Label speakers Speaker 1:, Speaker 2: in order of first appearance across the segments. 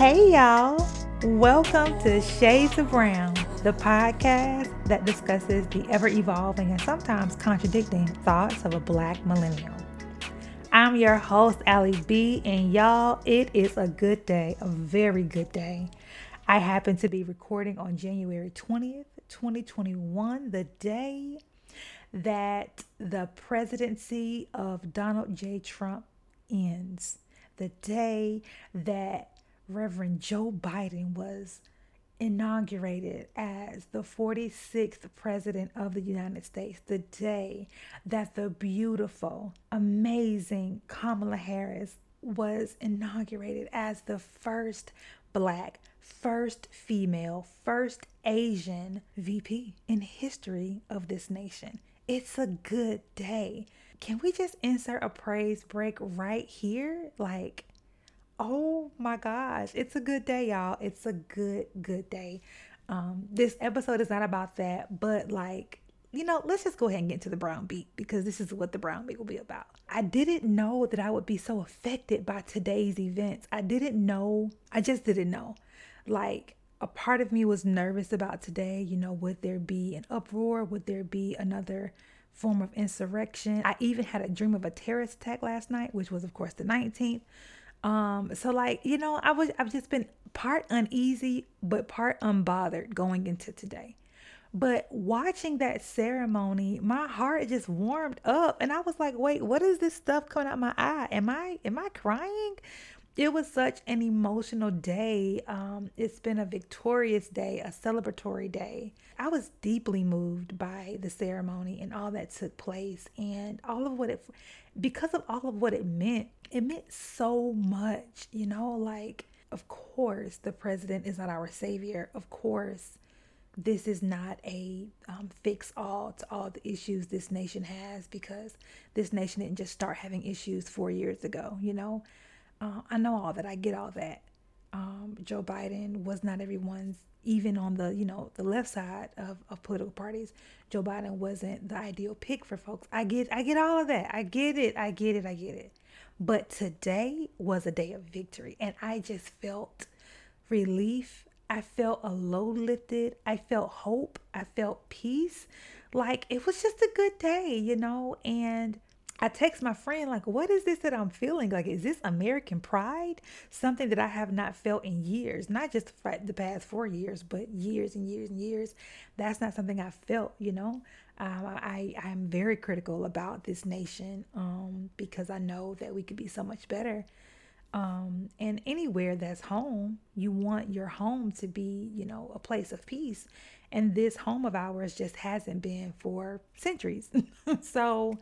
Speaker 1: Hey, y'all. Welcome to Shades of Brown, the podcast that discusses the ever evolving and sometimes contradicting thoughts of a black millennial. I'm your host, Allie B, and y'all, it is a good day, a very good day. I happen to be recording on January 20th, 2021, the day that the presidency of Donald J. Trump ends, the day that Reverend Joe Biden was inaugurated as the 46th President of the United States, the day that the beautiful, amazing Kamala Harris was inaugurated as the first Black, first female, first Asian VP in history of this nation. It's a good day. Can we just insert a praise break right here? Like, oh my gosh, it's a good day, y'all. It's a good, good day. Um, this episode is not about that, but like, you know, let's just go ahead and get into the brown beat because this is what the brown beat will be about. I didn't know that I would be so affected by today's events. I didn't know. I just didn't know. Like, a part of me was nervous about today. You know, would there be an uproar? Would there be another form of insurrection? I even had a dream of a terrorist attack last night, which was, of course, the 19th. Um, so like, you know, I was I've just been part uneasy, but part unbothered going into today. But watching that ceremony, my heart just warmed up and I was like, wait, what is this stuff coming out my eye? Am I am I crying? It was such an emotional day. Um, it's been a victorious day, a celebratory day. I was deeply moved by the ceremony and all that took place, and all of what it, because of all of what it meant, it meant so much, you know, like, of course, the president is not our savior. Of course, this is not a um, fix all to all the issues this nation has because this nation didn't just start having issues four years ago, you know? Uh, I know all that. I get all that. Um, Joe Biden was not everyone's, even on the you know the left side of, of political parties. Joe Biden wasn't the ideal pick for folks. I get, I get all of that. I get it. I get it. I get it. But today was a day of victory, and I just felt relief. I felt a load lifted. I felt hope. I felt peace. Like it was just a good day, you know. And I text my friend, like, what is this that I'm feeling? Like, is this American pride? Something that I have not felt in years, not just the past four years, but years and years and years. That's not something I felt, you know? Um, I, I'm very critical about this nation um, because I know that we could be so much better. Um, and anywhere that's home, you want your home to be, you know, a place of peace. And this home of ours just hasn't been for centuries. so,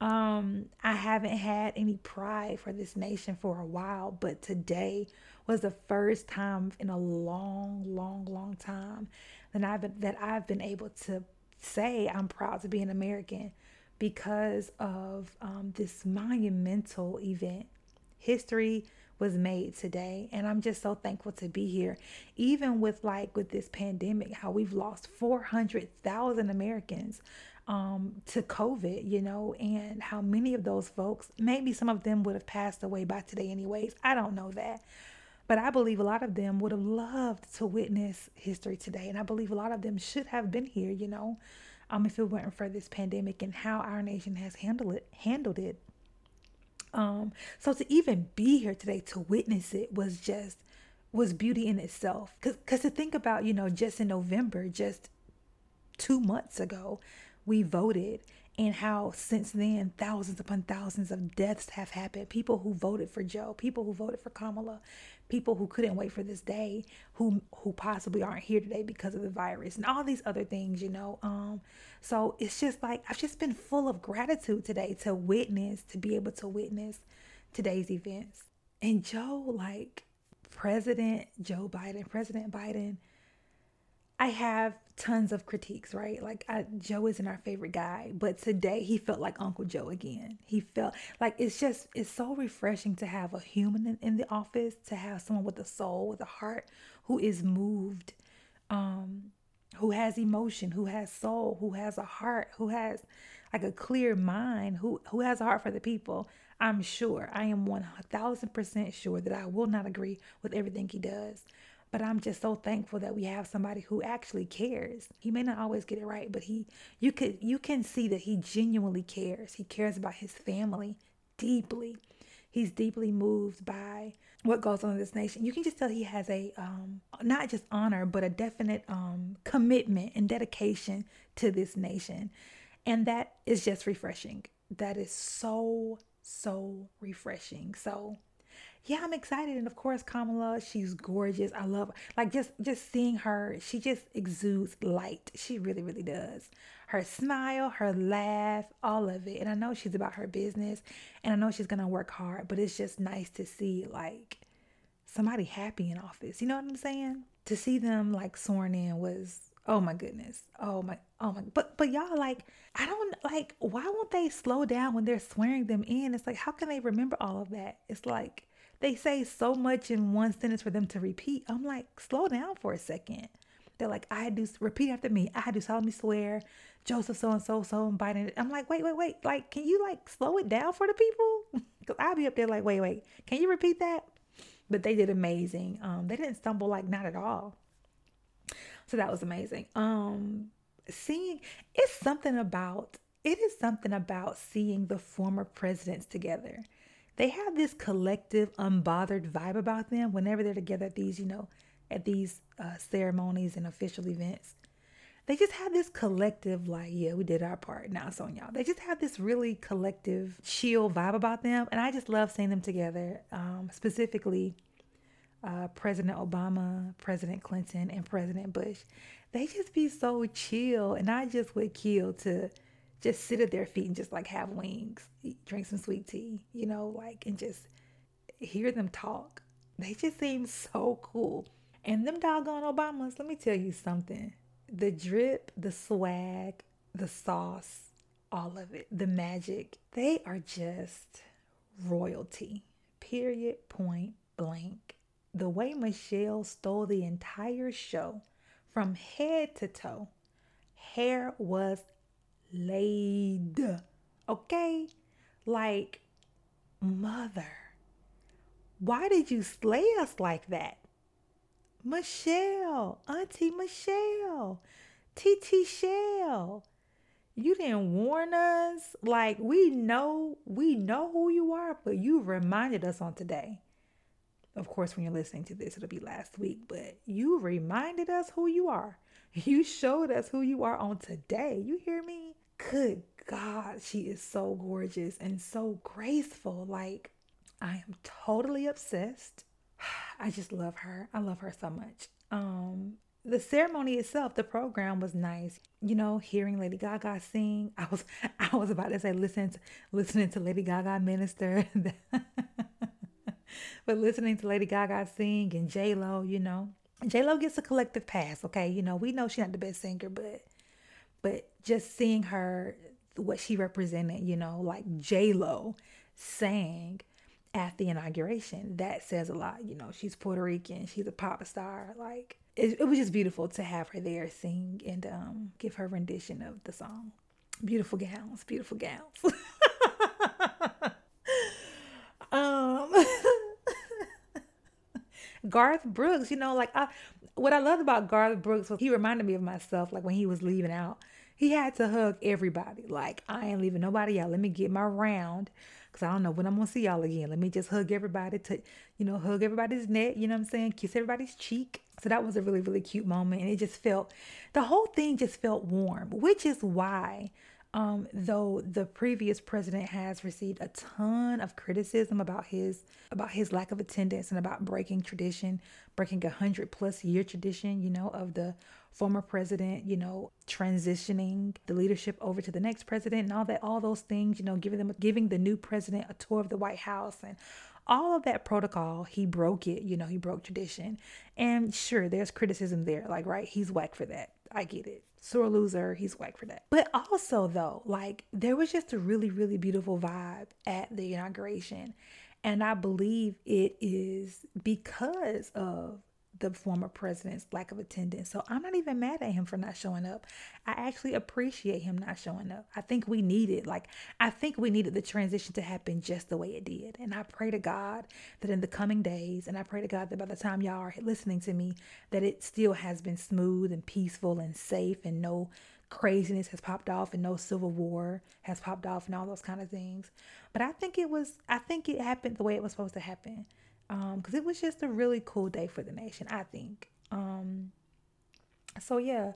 Speaker 1: um, I haven't had any pride for this nation for a while, but today was the first time in a long, long, long time that I've been, that I've been able to say I'm proud to be an American because of um, this monumental event. History was made today, and I'm just so thankful to be here. Even with like with this pandemic, how we've lost 400,000 Americans um, to COVID, you know, and how many of those folks, maybe some of them would have passed away by today, anyways. I don't know that. But I believe a lot of them would have loved to witness history today. And I believe a lot of them should have been here, you know, um, if it weren't for this pandemic and how our nation has handled it, handled it. Um, so to even be here today to witness it was just was beauty in itself. Cause, cause to think about, you know, just in November, just two months ago, we voted and how since then thousands upon thousands of deaths have happened. People who voted for Joe, people who voted for Kamala, people who couldn't wait for this day, who who possibly aren't here today because of the virus and all these other things, you know. Um, so it's just like I've just been full of gratitude today to witness, to be able to witness today's events. And Joe, like President Joe Biden, President Biden I have tons of critiques, right? Like I, Joe isn't our favorite guy, but today he felt like Uncle Joe again. He felt like it's just it's so refreshing to have a human in, in the office, to have someone with a soul, with a heart, who is moved, um, who has emotion, who has soul, who has a heart, who has like a clear mind, who who has a heart for the people. I'm sure. I am one thousand percent sure that I will not agree with everything he does. But I'm just so thankful that we have somebody who actually cares. He may not always get it right, but he you could you can see that he genuinely cares. He cares about his family deeply. He's deeply moved by what goes on in this nation. You can just tell he has a um, not just honor, but a definite um, commitment and dedication to this nation. And that is just refreshing. That is so, so refreshing. So yeah, I'm excited. And of course, Kamala, she's gorgeous. I love like just just seeing her. She just exudes light. She really, really does. Her smile, her laugh, all of it. And I know she's about her business, and I know she's gonna work hard. But it's just nice to see like somebody happy in office. You know what I'm saying? To see them like sworn in was oh my goodness oh my oh my but but y'all like i don't like why won't they slow down when they're swearing them in it's like how can they remember all of that it's like they say so much in one sentence for them to repeat. I'm like, slow down for a second. They're like, I do, repeat after me. I do solemnly swear, Joseph so and so, so and Biden. I'm like, wait, wait, wait. Like, can you like slow it down for the people? Because I'll be up there like, wait, wait, can you repeat that? But they did amazing. Um, they didn't stumble like not at all. So that was amazing. Um, seeing it's something about it is something about seeing the former presidents together they have this collective unbothered vibe about them whenever they're together at these you know at these uh, ceremonies and official events they just have this collective like yeah we did our part now it's on y'all they just have this really collective chill vibe about them and i just love seeing them together um, specifically uh, president obama president clinton and president bush they just be so chill and i just would kill to just sit at their feet and just like have wings, drink some sweet tea, you know, like and just hear them talk. They just seem so cool. And them doggone Obamas, let me tell you something. The drip, the swag, the sauce, all of it, the magic, they are just royalty. Period, point blank. The way Michelle stole the entire show from head to toe, hair was laid. Okay? Like, mother, why did you slay us like that? Michelle, Auntie Michelle, TT Shell, you didn't warn us. Like, we know, we know who you are, but you reminded us on today. Of course, when you're listening to this, it'll be last week, but you reminded us who you are. You showed us who you are on today. You hear me? good God, she is so gorgeous and so graceful. Like, I am totally obsessed. I just love her. I love her so much. Um, the ceremony itself, the program was nice. You know, hearing Lady Gaga sing. I was I was about to say listen to, listening to Lady Gaga minister. but listening to Lady Gaga sing and J Lo, you know. J Lo gets a collective pass, okay? You know, we know she's not the best singer, but but just seeing her, what she represented, you know, like J Lo sang at the inauguration, that says a lot. You know, she's Puerto Rican, she's a pop star. Like, it, it was just beautiful to have her there sing and um, give her rendition of the song. Beautiful gowns, beautiful gowns. um, Garth Brooks, you know, like I, what I loved about Garth Brooks was he reminded me of myself, like when he was leaving out he had to hug everybody. Like, I ain't leaving nobody out. Let me get my round because I don't know when I'm going to see y'all again. Let me just hug everybody to, you know, hug everybody's neck. You know what I'm saying? Kiss everybody's cheek. So that was a really, really cute moment. And it just felt, the whole thing just felt warm, which is why um, though the previous president has received a ton of criticism about his about his lack of attendance and about breaking tradition, breaking a hundred plus year tradition, you know, of the former president, you know, transitioning the leadership over to the next president and all that, all those things, you know, giving them giving the new president a tour of the White House and all of that protocol, he broke it, you know, he broke tradition. And sure, there's criticism there, like, right, he's whack for that. I get it. Sore loser, he's whack for that. But also, though, like, there was just a really, really beautiful vibe at the inauguration. And I believe it is because of the former president's lack of attendance. So I'm not even mad at him for not showing up. I actually appreciate him not showing up. I think we needed, like, I think we needed the transition to happen just the way it did. And I pray to God that in the coming days, and I pray to God that by the time y'all are listening to me, that it still has been smooth and peaceful and safe and no craziness has popped off and no civil war has popped off and all those kind of things. But I think it was, I think it happened the way it was supposed to happen because um, it was just a really cool day for the nation, I think. Um, so yeah,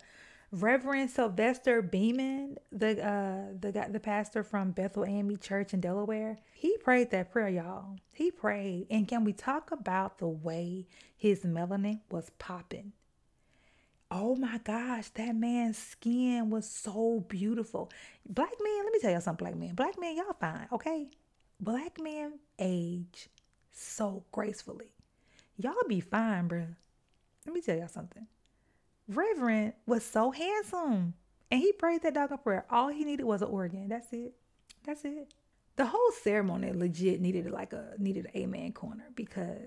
Speaker 1: Reverend Silvester Beaman, the uh, the the pastor from Bethel AME Church in Delaware, he prayed that prayer, y'all. He prayed, and can we talk about the way his melanin was popping? Oh my gosh, that man's skin was so beautiful. Black men, let me tell y'all something, black men. Black men, y'all fine, okay? Black men age so gracefully. Y'all be fine, bruh. Let me tell y'all something. Reverend was so handsome. And he prayed that of prayer. All he needed was an organ. That's it. That's it. The whole ceremony legit needed like a needed an amen corner because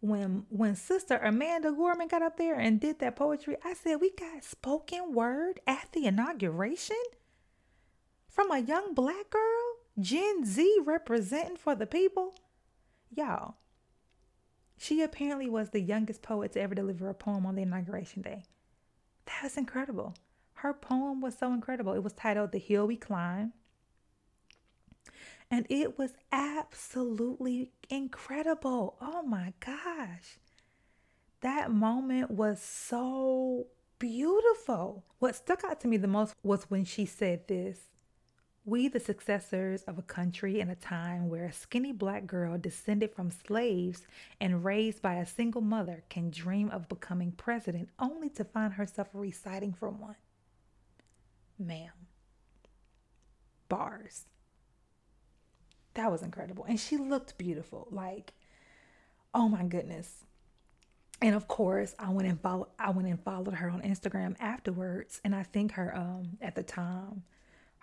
Speaker 1: when when Sister Amanda Gorman got up there and did that poetry, I said we got spoken word at the inauguration from a young black girl, Gen Z representing for the people. Y'all, she apparently was the youngest poet to ever deliver a poem on the inauguration day. That is incredible. Her poem was so incredible. It was titled The Hill We Climb. And it was absolutely incredible. Oh my gosh. That moment was so beautiful. What stuck out to me the most was when she said this we, the successors of a country in a time where a skinny black girl descended from slaves and raised by a single mother, can dream of becoming president only to find herself reciting from one. Ma'am. Bars. That was incredible. And she looked beautiful. Like, oh my goodness. And of course, I went and followed I went and followed her on Instagram afterwards. And I think her um at the time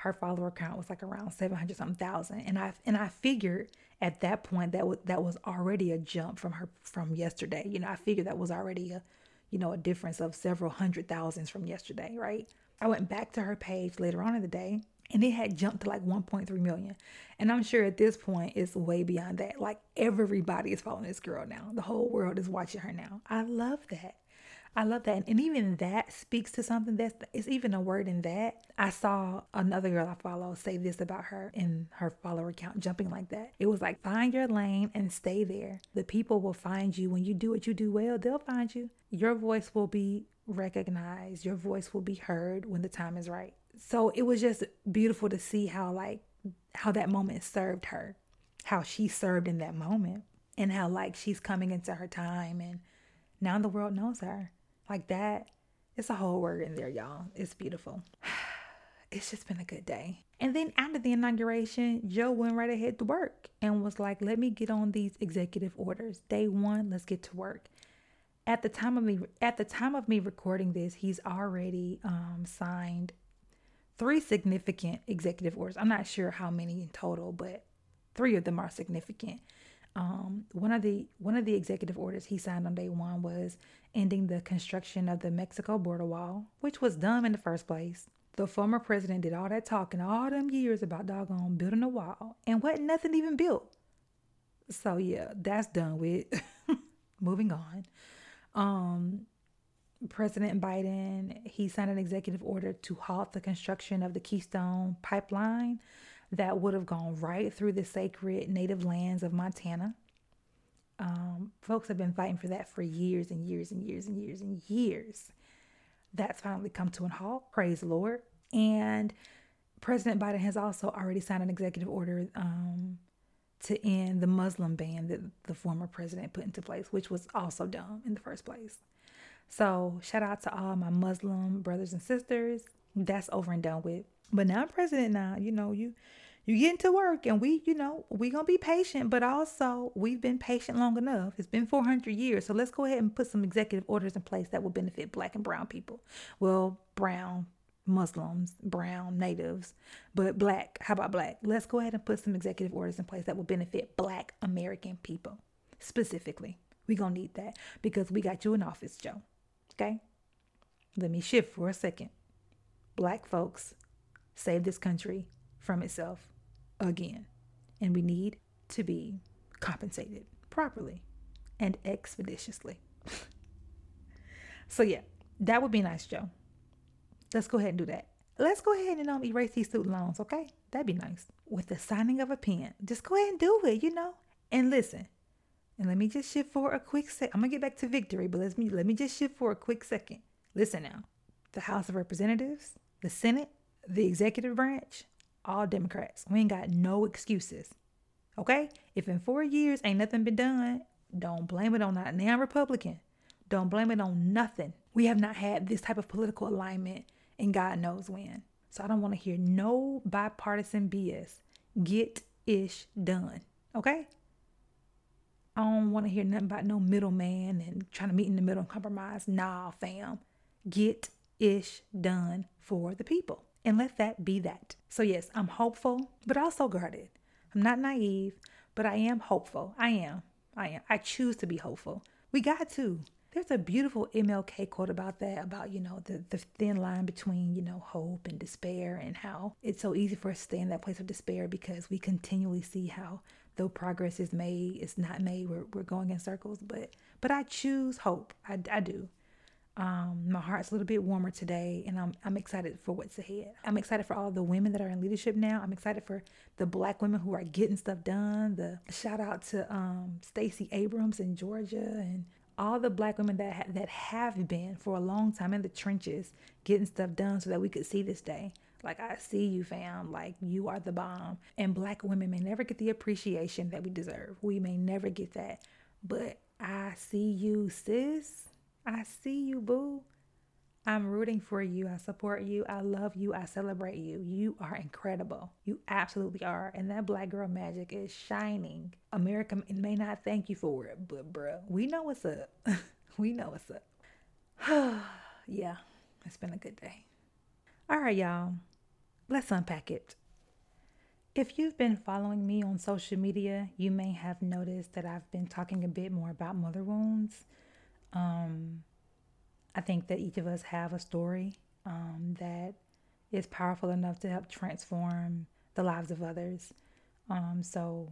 Speaker 1: her follower count was like around 700 something thousand and i and i figured at that point that was that was already a jump from her from yesterday you know i figured that was already a you know a difference of several hundred thousands from yesterday right i went back to her page later on in the day and it had jumped to like 1.3 million and i'm sure at this point it's way beyond that like everybody is following this girl now the whole world is watching her now i love that I love that. And even that speaks to something that's it's even a word in that. I saw another girl I follow say this about her in her follower count jumping like that. It was like find your lane and stay there. The people will find you when you do what you do well, they'll find you. Your voice will be recognized. Your voice will be heard when the time is right. So it was just beautiful to see how like how that moment served her, how she served in that moment and how like she's coming into her time and now the world knows her like that. It's a whole word in there, y'all. It's beautiful. It's just been a good day. And then after the inauguration, Joe went right ahead to work and was like, let me get on these executive orders. Day one, let's get to work. At the time of me at the time of me recording this, he's already um, signed three significant executive orders. I'm not sure how many in total, but three of them are significant. Um, one of the one of the executive orders he signed on day one was ending the construction of the Mexico border wall, which was dumb in the first place. The former president did all that talking all them years about doggone building a wall, and what nothing even built. So yeah, that's done with. Moving on. Um, President Biden, he signed an executive order to halt the construction of the Keystone pipeline that would have gone right through the sacred native lands of Montana. Um, folks have been fighting for that for years and years and years and years and years. That's finally come to an halt. Praise the Lord. And President Biden has also already signed an executive order um, to end the Muslim ban that the former president put into place, which was also dumb in the first place. So, shout out to all my Muslim brothers and sisters. That's over and done with. But now I'm president now, you know, you you get into work and we, you know, we gonna be patient, but also we've been patient long enough. It's been 400 years. So let's go ahead and put some executive orders in place that will benefit black and brown people. Well, brown Muslims, brown natives, but black. How about black? Let's go ahead and put some executive orders in place that will benefit black American people specifically. we going to need that because we got you in office, Joe. Okay? Let me shift for a second. Black folks save this country from itself again. And we need to be compensated properly and expeditiously. so, yeah, that would be nice, Joe. Let's go ahead and do that. Let's go ahead and um, erase these student loans, okay? That'd be nice. With the signing of a pen, just go ahead and do it, you know? And listen, and let me just shift for a quick sec. I'm gonna get back to victory, but let me let me just shift for a quick second. Listen now, the House of Representatives, the Senate, the executive branch, all Democrats. We ain't got no excuses. Okay? If in four years ain't nothing been done, don't blame it on that now Republican. Don't blame it on nothing. We have not had this type of political alignment and God knows when. So I don't want to hear no bipartisan BS. Get ish done. Okay? I don't want to hear nothing about no middleman and trying to meet in the middle and compromise. Nah, fam. Get ish done for the people. And let that be that. So, yes, I'm hopeful, but also guarded. I'm not naive, but I am hopeful. I am. I am. I choose to be hopeful. We got to. There's a beautiful MLK quote about that, about, you know, the, the thin line between, you know, hope and despair and how it's so easy for us to stay in that place of despair because we continually see how though progress is made, it's not made, we're, we're going in circles. But but I choose hope. I, I do. Um, my heart's a little bit warmer today, and I'm, I'm excited for what's ahead. I'm excited for all the women that are in leadership now. I'm excited for the black women who are getting stuff done. The shout out to um, Stacey Abrams in Georgia and all the black women that ha- that have been for a long time in the trenches getting stuff done so that we could see this day. Like, I see you, fam. Like, you are the bomb. And black women may never get the appreciation that we deserve. We may never get that. But I see you, sis I see you, boo. I'm rooting for you. I support you. I love you. I celebrate you. You are incredible. You absolutely are. And that black girl magic is shining. America may not thank you for it, but bruh, we know what's up. we know what's up. yeah, it's been a good day. All right, y'all, let's unpack it. If you've been following me on social media, you may have noticed that I've been talking a bit more about mother wounds. Um, I think that each of us have a story um, that is powerful enough to help transform the lives of others. Um, so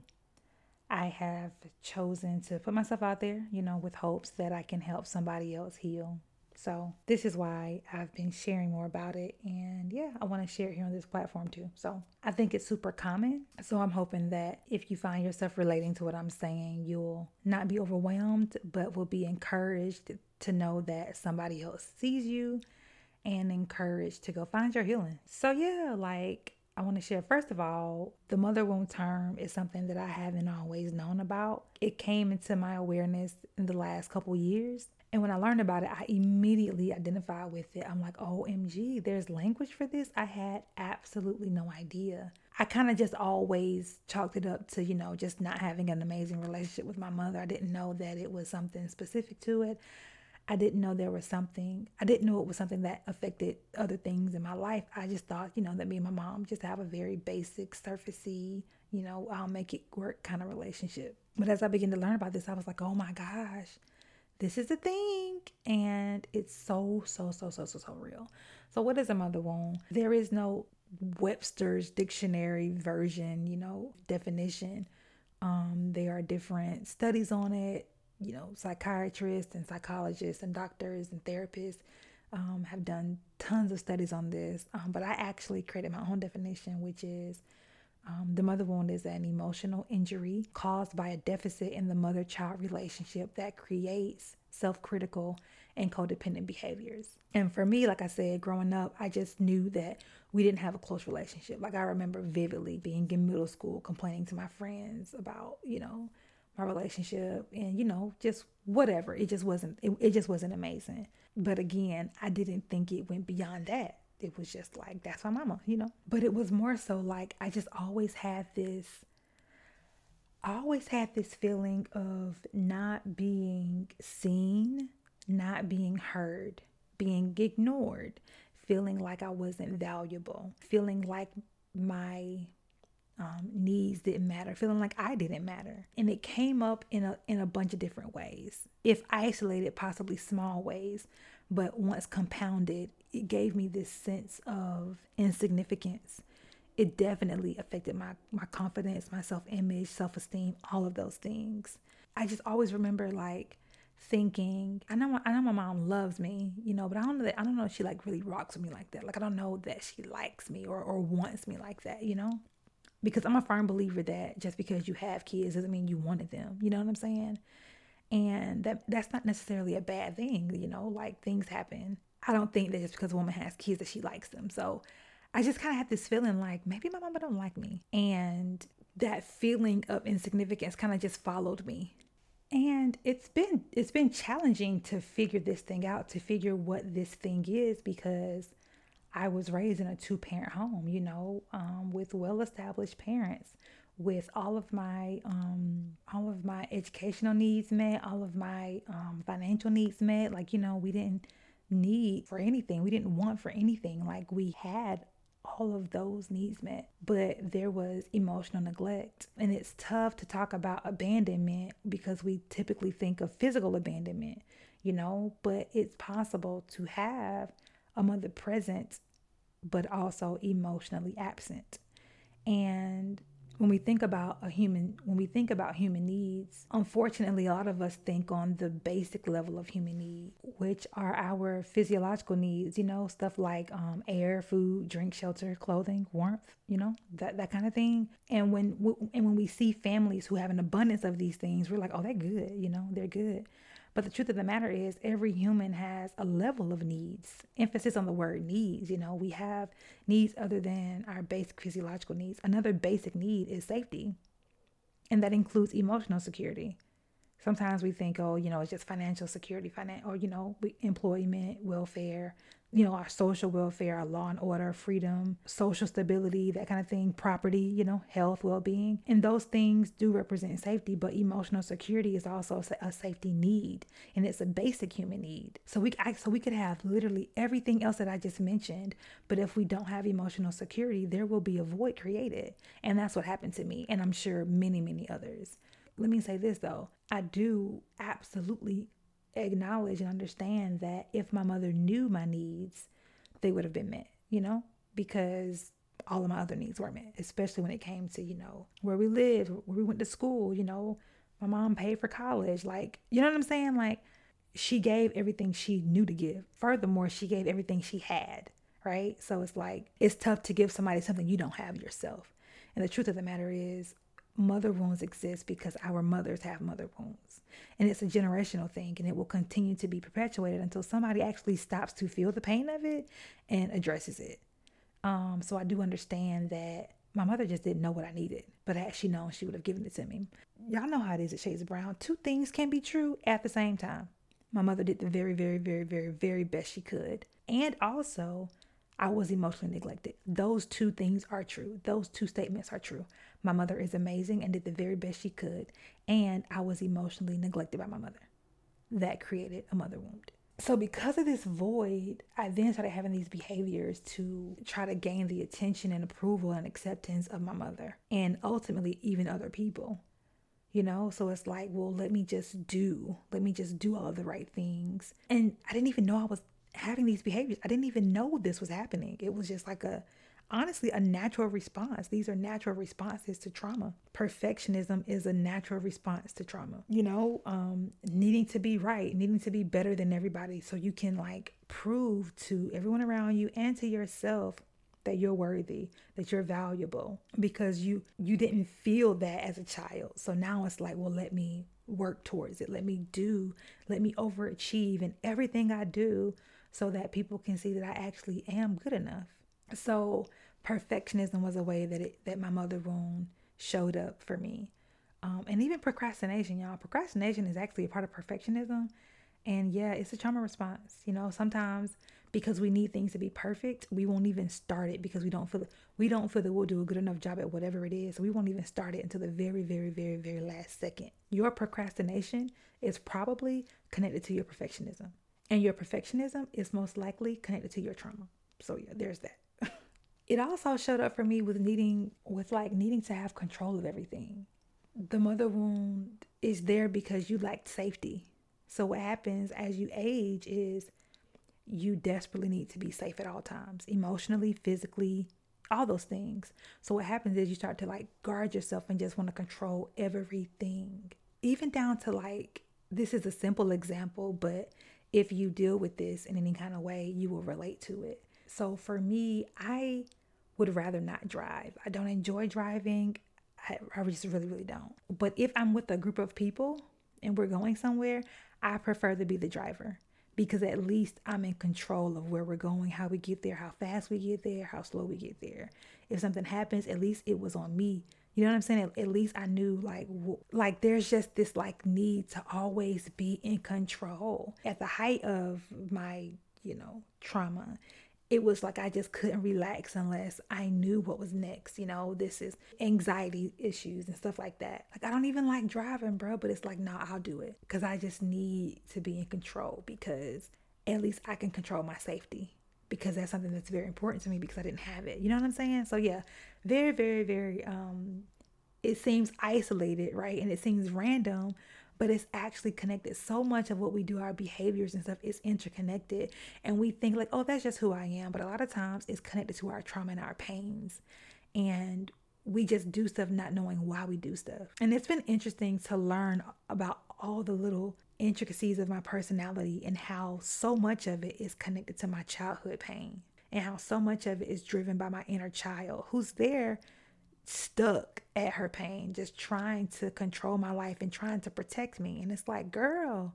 Speaker 1: I have chosen to put myself out there, you know, with hopes that I can help somebody else heal. So, this is why I've been sharing more about it. And yeah, I want to share it here on this platform too. So, I think it's super common. So, I'm hoping that if you find yourself relating to what I'm saying, you'll not be overwhelmed, but will be encouraged to know that somebody else sees you and encouraged to go find your healing. So, yeah, like I want to share first of all, the mother wound term is something that I haven't always known about. It came into my awareness in the last couple years, and when I learned about it, I immediately identified with it. I'm like, OMG, there's language for this? I had absolutely no idea. I kind of just always chalked it up to, you know, just not having an amazing relationship with my mother. I didn't know that it was something specific to it. I didn't know there was something, I didn't know it was something that affected other things in my life. I just thought, you know, that me and my mom just have a very basic, surfacey, you know, I'll make it work kind of relationship. But as I began to learn about this, I was like, oh my gosh, this is the thing and it's so so so so so so real so what is a mother wound there is no webster's dictionary version you know definition um there are different studies on it you know psychiatrists and psychologists and doctors and therapists um, have done tons of studies on this um, but i actually created my own definition which is um, the mother wound is an emotional injury caused by a deficit in the mother child relationship that creates self critical and codependent behaviors. And for me, like I said, growing up, I just knew that we didn't have a close relationship. Like I remember vividly being in middle school complaining to my friends about, you know, my relationship and you know just whatever it just wasn't it, it just wasn't amazing but again i didn't think it went beyond that it was just like, that's my mama, you know? But it was more so like I just always had this, I always had this feeling of not being seen, not being heard, being ignored, feeling like I wasn't valuable, feeling like my um, needs didn't matter, feeling like I didn't matter. And it came up in a, in a bunch of different ways, if isolated, possibly small ways. But once compounded, it gave me this sense of insignificance. It definitely affected my, my confidence, my self image, self esteem, all of those things. I just always remember like thinking, I know I know my mom loves me, you know, but I don't know that I don't know if she like really rocks with me like that. Like I don't know that she likes me or, or wants me like that, you know? Because I'm a firm believer that just because you have kids doesn't mean you wanted them. You know what I'm saying? And that that's not necessarily a bad thing, you know, like things happen. I don't think that just because a woman has kids that she likes them. So I just kind of had this feeling like maybe my mama don't like me. And that feeling of insignificance kind of just followed me. And it's been it's been challenging to figure this thing out, to figure what this thing is because I was raised in a two parent home, you know, um, with well established parents with all of my um all of my educational needs met, all of my um, financial needs met. Like you know, we didn't need for anything. We didn't want for anything. Like we had all of those needs met, but there was emotional neglect. And it's tough to talk about abandonment because we typically think of physical abandonment, you know, but it's possible to have a mother present but also emotionally absent. And when we think about a human when we think about human needs unfortunately a lot of us think on the basic level of human need which are our physiological needs you know stuff like um, air food drink shelter clothing warmth you know that, that kind of thing and when and when we see families who have an abundance of these things we're like oh they're good you know they're good but the truth of the matter is, every human has a level of needs. Emphasis on the word needs. You know, we have needs other than our basic physiological needs. Another basic need is safety, and that includes emotional security. Sometimes we think, oh, you know, it's just financial security, finan- or, you know, employment, welfare, you know, our social welfare, our law and order, freedom, social stability, that kind of thing, property, you know, health, well being. And those things do represent safety, but emotional security is also a safety need and it's a basic human need. So we, so we could have literally everything else that I just mentioned, but if we don't have emotional security, there will be a void created. And that's what happened to me. And I'm sure many, many others. Let me say this though I do absolutely acknowledge and understand that if my mother knew my needs, they would have been met, you know, because all of my other needs were met, especially when it came to, you know, where we lived, where we went to school, you know, my mom paid for college. Like, you know what I'm saying? Like, she gave everything she knew to give. Furthermore, she gave everything she had, right? So it's like, it's tough to give somebody something you don't have yourself. And the truth of the matter is, mother wounds exist because our mothers have mother wounds. And it's a generational thing and it will continue to be perpetuated until somebody actually stops to feel the pain of it and addresses it. Um, so I do understand that my mother just didn't know what I needed, but had she known, she would have given it to me. Y'all know how it is at Shades of Brown. Two things can be true at the same time. My mother did the very, very, very, very, very best she could. And also, I was emotionally neglected. Those two things are true. Those two statements are true. My mother is amazing and did the very best she could, and I was emotionally neglected by my mother. That created a mother wound. So, because of this void, I then started having these behaviors to try to gain the attention and approval and acceptance of my mother and ultimately even other people. You know, so it's like, well, let me just do, let me just do all the right things. And I didn't even know I was having these behaviors. I didn't even know this was happening. It was just like a honestly a natural response. These are natural responses to trauma. Perfectionism is a natural response to trauma. You know, um, needing to be right, needing to be better than everybody so you can like prove to everyone around you and to yourself that you're worthy, that you're valuable because you you didn't feel that as a child. So now it's like, well, let me work towards it. Let me do, let me overachieve and everything I do so that people can see that I actually am good enough. So perfectionism was a way that it, that my mother wound showed up for me. Um, and even procrastination, y'all. Procrastination is actually a part of perfectionism. And yeah, it's a trauma response. You know, sometimes because we need things to be perfect, we won't even start it because we don't feel we don't feel that we'll do a good enough job at whatever it is. So we won't even start it until the very, very, very, very last second. Your procrastination is probably connected to your perfectionism. And your perfectionism is most likely connected to your trauma. So, yeah, there's that. it also showed up for me with needing, with like needing to have control of everything. The mother wound is there because you lacked safety. So, what happens as you age is you desperately need to be safe at all times, emotionally, physically, all those things. So, what happens is you start to like guard yourself and just want to control everything, even down to like this is a simple example, but if you deal with this in any kind of way, you will relate to it. So for me, I would rather not drive. I don't enjoy driving. I, I just really, really don't. But if I'm with a group of people and we're going somewhere, I prefer to be the driver because at least I'm in control of where we're going, how we get there, how fast we get there, how slow we get there. If something happens, at least it was on me you know what I'm saying? At, at least I knew like like there's just this like need to always be in control. At the height of my, you know, trauma, it was like I just couldn't relax unless I knew what was next. You know, this is anxiety issues and stuff like that. Like, I don't even like driving, bro, but it's like, no, I'll do it because I just need to be in control because at least I can control my safety because that's something that's very important to me because I didn't have it. You know what I'm saying? So yeah, very, very, very um it seems isolated, right? And it seems random, but it's actually connected. So much of what we do, our behaviors and stuff, is interconnected. And we think, like, oh, that's just who I am. But a lot of times it's connected to our trauma and our pains. And we just do stuff not knowing why we do stuff. And it's been interesting to learn about all the little intricacies of my personality and how so much of it is connected to my childhood pain and how so much of it is driven by my inner child who's there stuck at her pain, just trying to control my life and trying to protect me. And it's like, girl,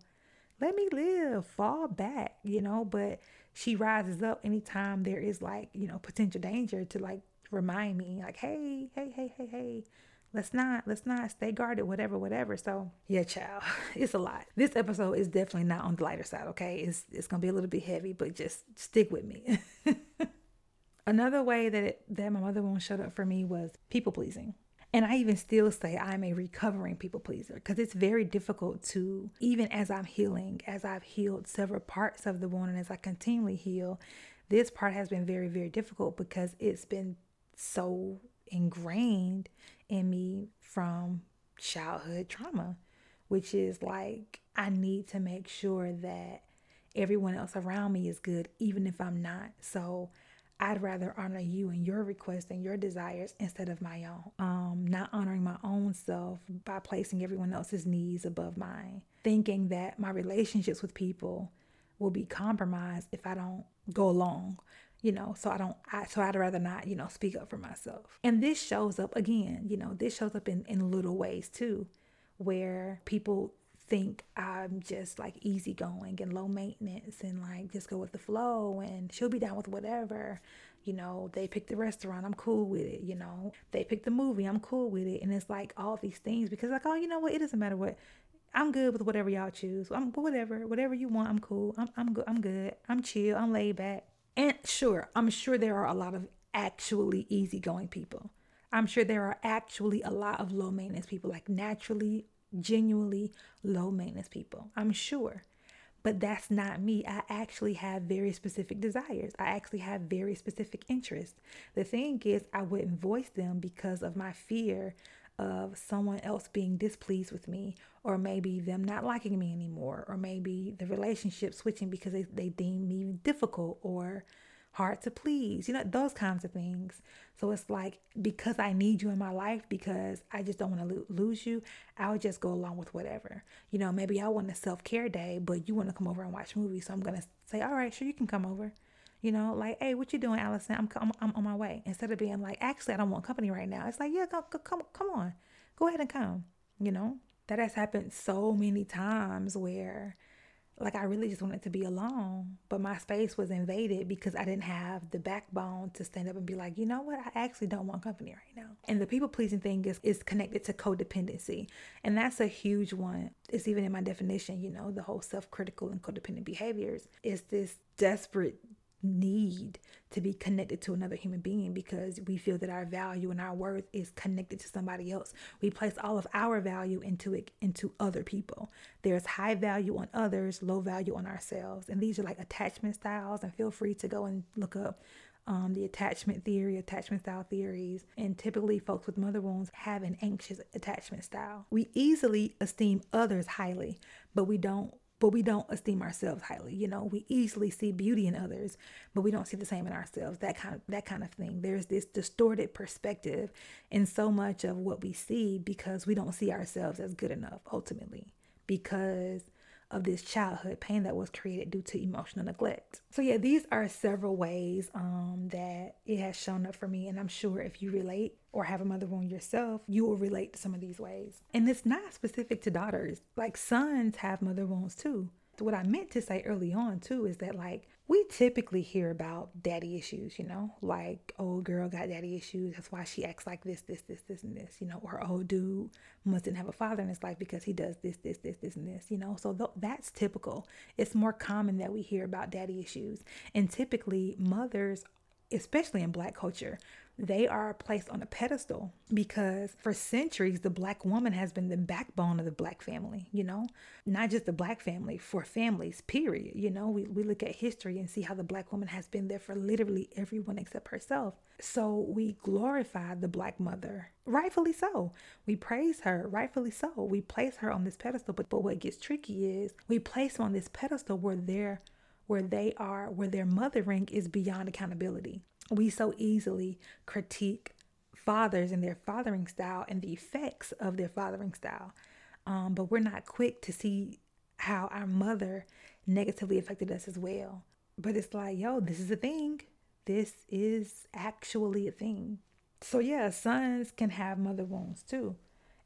Speaker 1: let me live, fall back, you know. But she rises up anytime there is like, you know, potential danger to like remind me, like, hey, hey, hey, hey, hey, let's not let's not stay guarded whatever whatever so yeah child it's a lot this episode is definitely not on the lighter side okay it's it's gonna be a little bit heavy but just stick with me another way that it, that my mother won't shut up for me was people pleasing and I even still say I'm a recovering people pleaser because it's very difficult to, even as I'm healing, as I've healed several parts of the wound and as I continually heal, this part has been very, very difficult because it's been so ingrained in me from childhood trauma, which is like I need to make sure that everyone else around me is good, even if I'm not. So I'd rather honor you and your requests and your desires instead of my own. Um, not honoring my own self by placing everyone else's needs above mine, thinking that my relationships with people will be compromised if I don't go along you know so i don't I, so i'd rather not you know speak up for myself and this shows up again you know this shows up in in little ways too where people think i'm just like easygoing and low maintenance and like just go with the flow and she'll be down with whatever you know they pick the restaurant i'm cool with it you know they pick the movie i'm cool with it and it's like all these things because like oh you know what it doesn't matter what I'm good with whatever y'all choose. I'm whatever, whatever you want. I'm cool. I'm I'm good. I'm good. I'm chill. I'm laid back. And sure, I'm sure there are a lot of actually easygoing people. I'm sure there are actually a lot of low maintenance people, like naturally, genuinely low maintenance people. I'm sure. But that's not me. I actually have very specific desires. I actually have very specific interests. The thing is, I wouldn't voice them because of my fear of someone else being displeased with me, or maybe them not liking me anymore, or maybe the relationship switching because they, they deem me difficult or hard to please, you know, those kinds of things. So it's like, because I need you in my life, because I just don't want to lo- lose you, I'll just go along with whatever. You know, maybe I want a self care day, but you want to come over and watch movies. So I'm going to say, all right, sure, you can come over. You know, like, hey, what you doing, Allison? I'm, I'm, I'm on my way. Instead of being like, actually, I don't want company right now. It's like, yeah, go, go, come, come on, go ahead and come. You know, that has happened so many times where, like, I really just wanted to be alone, but my space was invaded because I didn't have the backbone to stand up and be like, you know what, I actually don't want company right now. And the people pleasing thing is is connected to codependency, and that's a huge one. It's even in my definition. You know, the whole self critical and codependent behaviors is this desperate need to be connected to another human being because we feel that our value and our worth is connected to somebody else. We place all of our value into it into other people. There's high value on others, low value on ourselves. And these are like attachment styles and feel free to go and look up um, the attachment theory, attachment style theories, and typically folks with mother wounds have an anxious attachment style. We easily esteem others highly, but we don't but we don't esteem ourselves highly. You know, we easily see beauty in others, but we don't see the same in ourselves. That kind of, that kind of thing. There's this distorted perspective in so much of what we see because we don't see ourselves as good enough ultimately because of this childhood pain that was created due to emotional neglect. So yeah, these are several ways um, that it has shown up for me, and I'm sure if you relate, or have a mother wound yourself, you will relate to some of these ways. And it's not specific to daughters. Like sons have mother wounds too. what I meant to say early on too is that like we typically hear about daddy issues, you know, like old oh, girl got daddy issues, that's why she acts like this, this, this, this, and this, you know, or old oh, dude mustn't have a father in his life because he does this, this, this, this, and this, you know. So th- that's typical. It's more common that we hear about daddy issues, and typically mothers, especially in Black culture, they are placed on a pedestal because for centuries the black woman has been the backbone of the black family you know not just the black family for families period you know we, we look at history and see how the black woman has been there for literally everyone except herself so we glorify the black mother rightfully so we praise her rightfully so we place her on this pedestal but, but what gets tricky is we place on this pedestal where they're where they are, where their mothering is beyond accountability we so easily critique fathers and their fathering style and the effects of their fathering style. Um, but we're not quick to see how our mother negatively affected us as well. But it's like, yo, this is a thing. This is actually a thing. So, yeah, sons can have mother wounds too.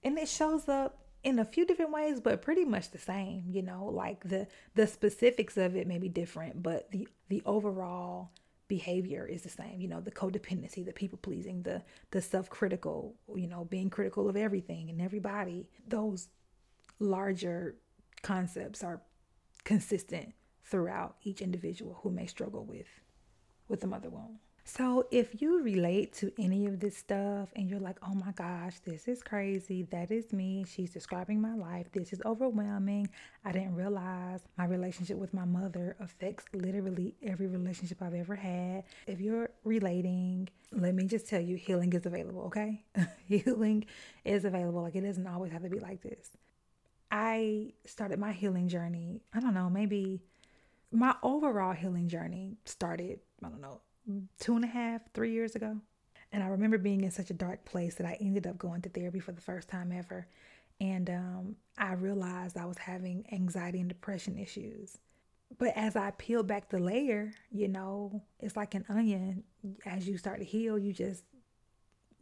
Speaker 1: And it shows up in a few different ways but pretty much the same you know like the the specifics of it may be different but the the overall behavior is the same you know the codependency the people pleasing the the self-critical you know being critical of everything and everybody those larger concepts are consistent throughout each individual who may struggle with with the mother wound so, if you relate to any of this stuff and you're like, oh my gosh, this is crazy, that is me, she's describing my life, this is overwhelming, I didn't realize my relationship with my mother affects literally every relationship I've ever had. If you're relating, let me just tell you, healing is available, okay? healing is available. Like, it doesn't always have to be like this. I started my healing journey, I don't know, maybe my overall healing journey started, I don't know, two and a half, three years ago. And I remember being in such a dark place that I ended up going to therapy for the first time ever. And um, I realized I was having anxiety and depression issues. But as I peel back the layer, you know, it's like an onion. As you start to heal, you just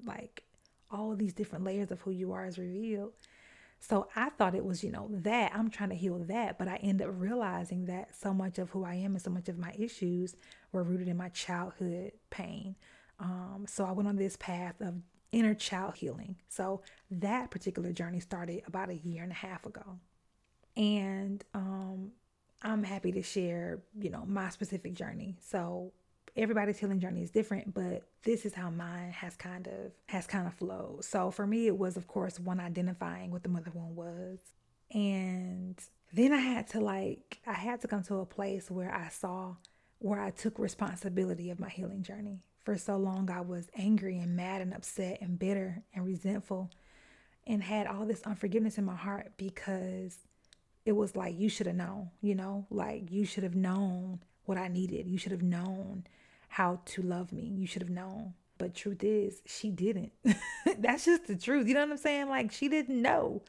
Speaker 1: like all these different layers of who you are is revealed. So I thought it was, you know, that I'm trying to heal that, but I end up realizing that so much of who I am and so much of my issues were rooted in my childhood pain. Um, so I went on this path of inner child healing. So that particular journey started about a year and a half ago. And um, I'm happy to share, you know, my specific journey. So everybody's healing journey is different, but this is how mine has kind of has kind of flowed. So for me, it was of course one identifying what the mother wound was, and then I had to like I had to come to a place where I saw where I took responsibility of my healing journey. For so long, I was angry and mad and upset and bitter and resentful and had all this unforgiveness in my heart because it was like, you should have known, you know, like you should have known what I needed. You should have known how to love me. You should have known. But truth is, she didn't. That's just the truth. You know what I'm saying? Like, she didn't know.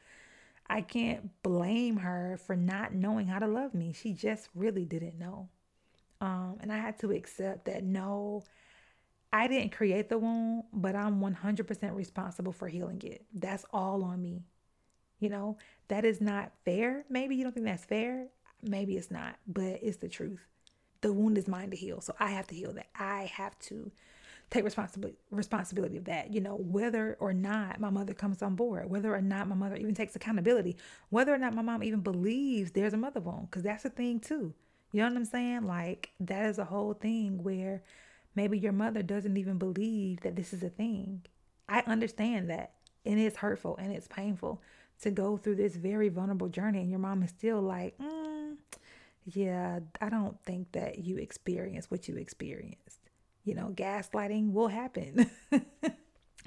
Speaker 1: I can't blame her for not knowing how to love me. She just really didn't know. Um, and I had to accept that no, I didn't create the wound, but I'm 100% responsible for healing it. That's all on me. You know, that is not fair. Maybe you don't think that's fair. Maybe it's not, but it's the truth the wound is mine to heal. So I have to heal that. I have to take responsibility responsibility of that. You know, whether or not my mother comes on board, whether or not my mother even takes accountability, whether or not my mom even believes there's a mother wound, because that's a thing too. You know what I'm saying? Like that is a whole thing where maybe your mother doesn't even believe that this is a thing. I understand that. And it's hurtful and it's painful to go through this very vulnerable journey and your mom is still like, mm, yeah, I don't think that you experienced what you experienced. You know, gaslighting will happen,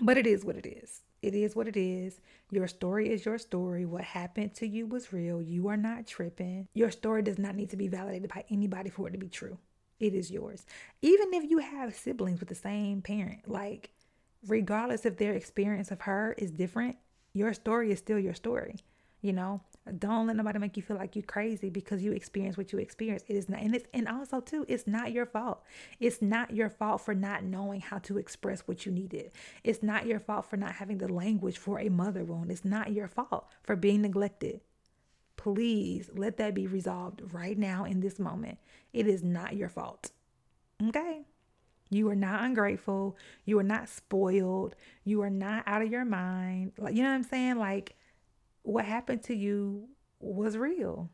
Speaker 1: but it is what it is. It is what it is. Your story is your story. What happened to you was real. You are not tripping. Your story does not need to be validated by anybody for it to be true. It is yours. Even if you have siblings with the same parent, like, regardless if their experience of her is different, your story is still your story. You know, don't let nobody make you feel like you're crazy because you experience what you experience. It is not, and it's and also too, it's not your fault. It's not your fault for not knowing how to express what you needed. It's not your fault for not having the language for a mother wound. It's not your fault for being neglected. Please let that be resolved right now in this moment. It is not your fault. Okay? You are not ungrateful. You are not spoiled. You are not out of your mind. Like you know what I'm saying? Like what happened to you was real.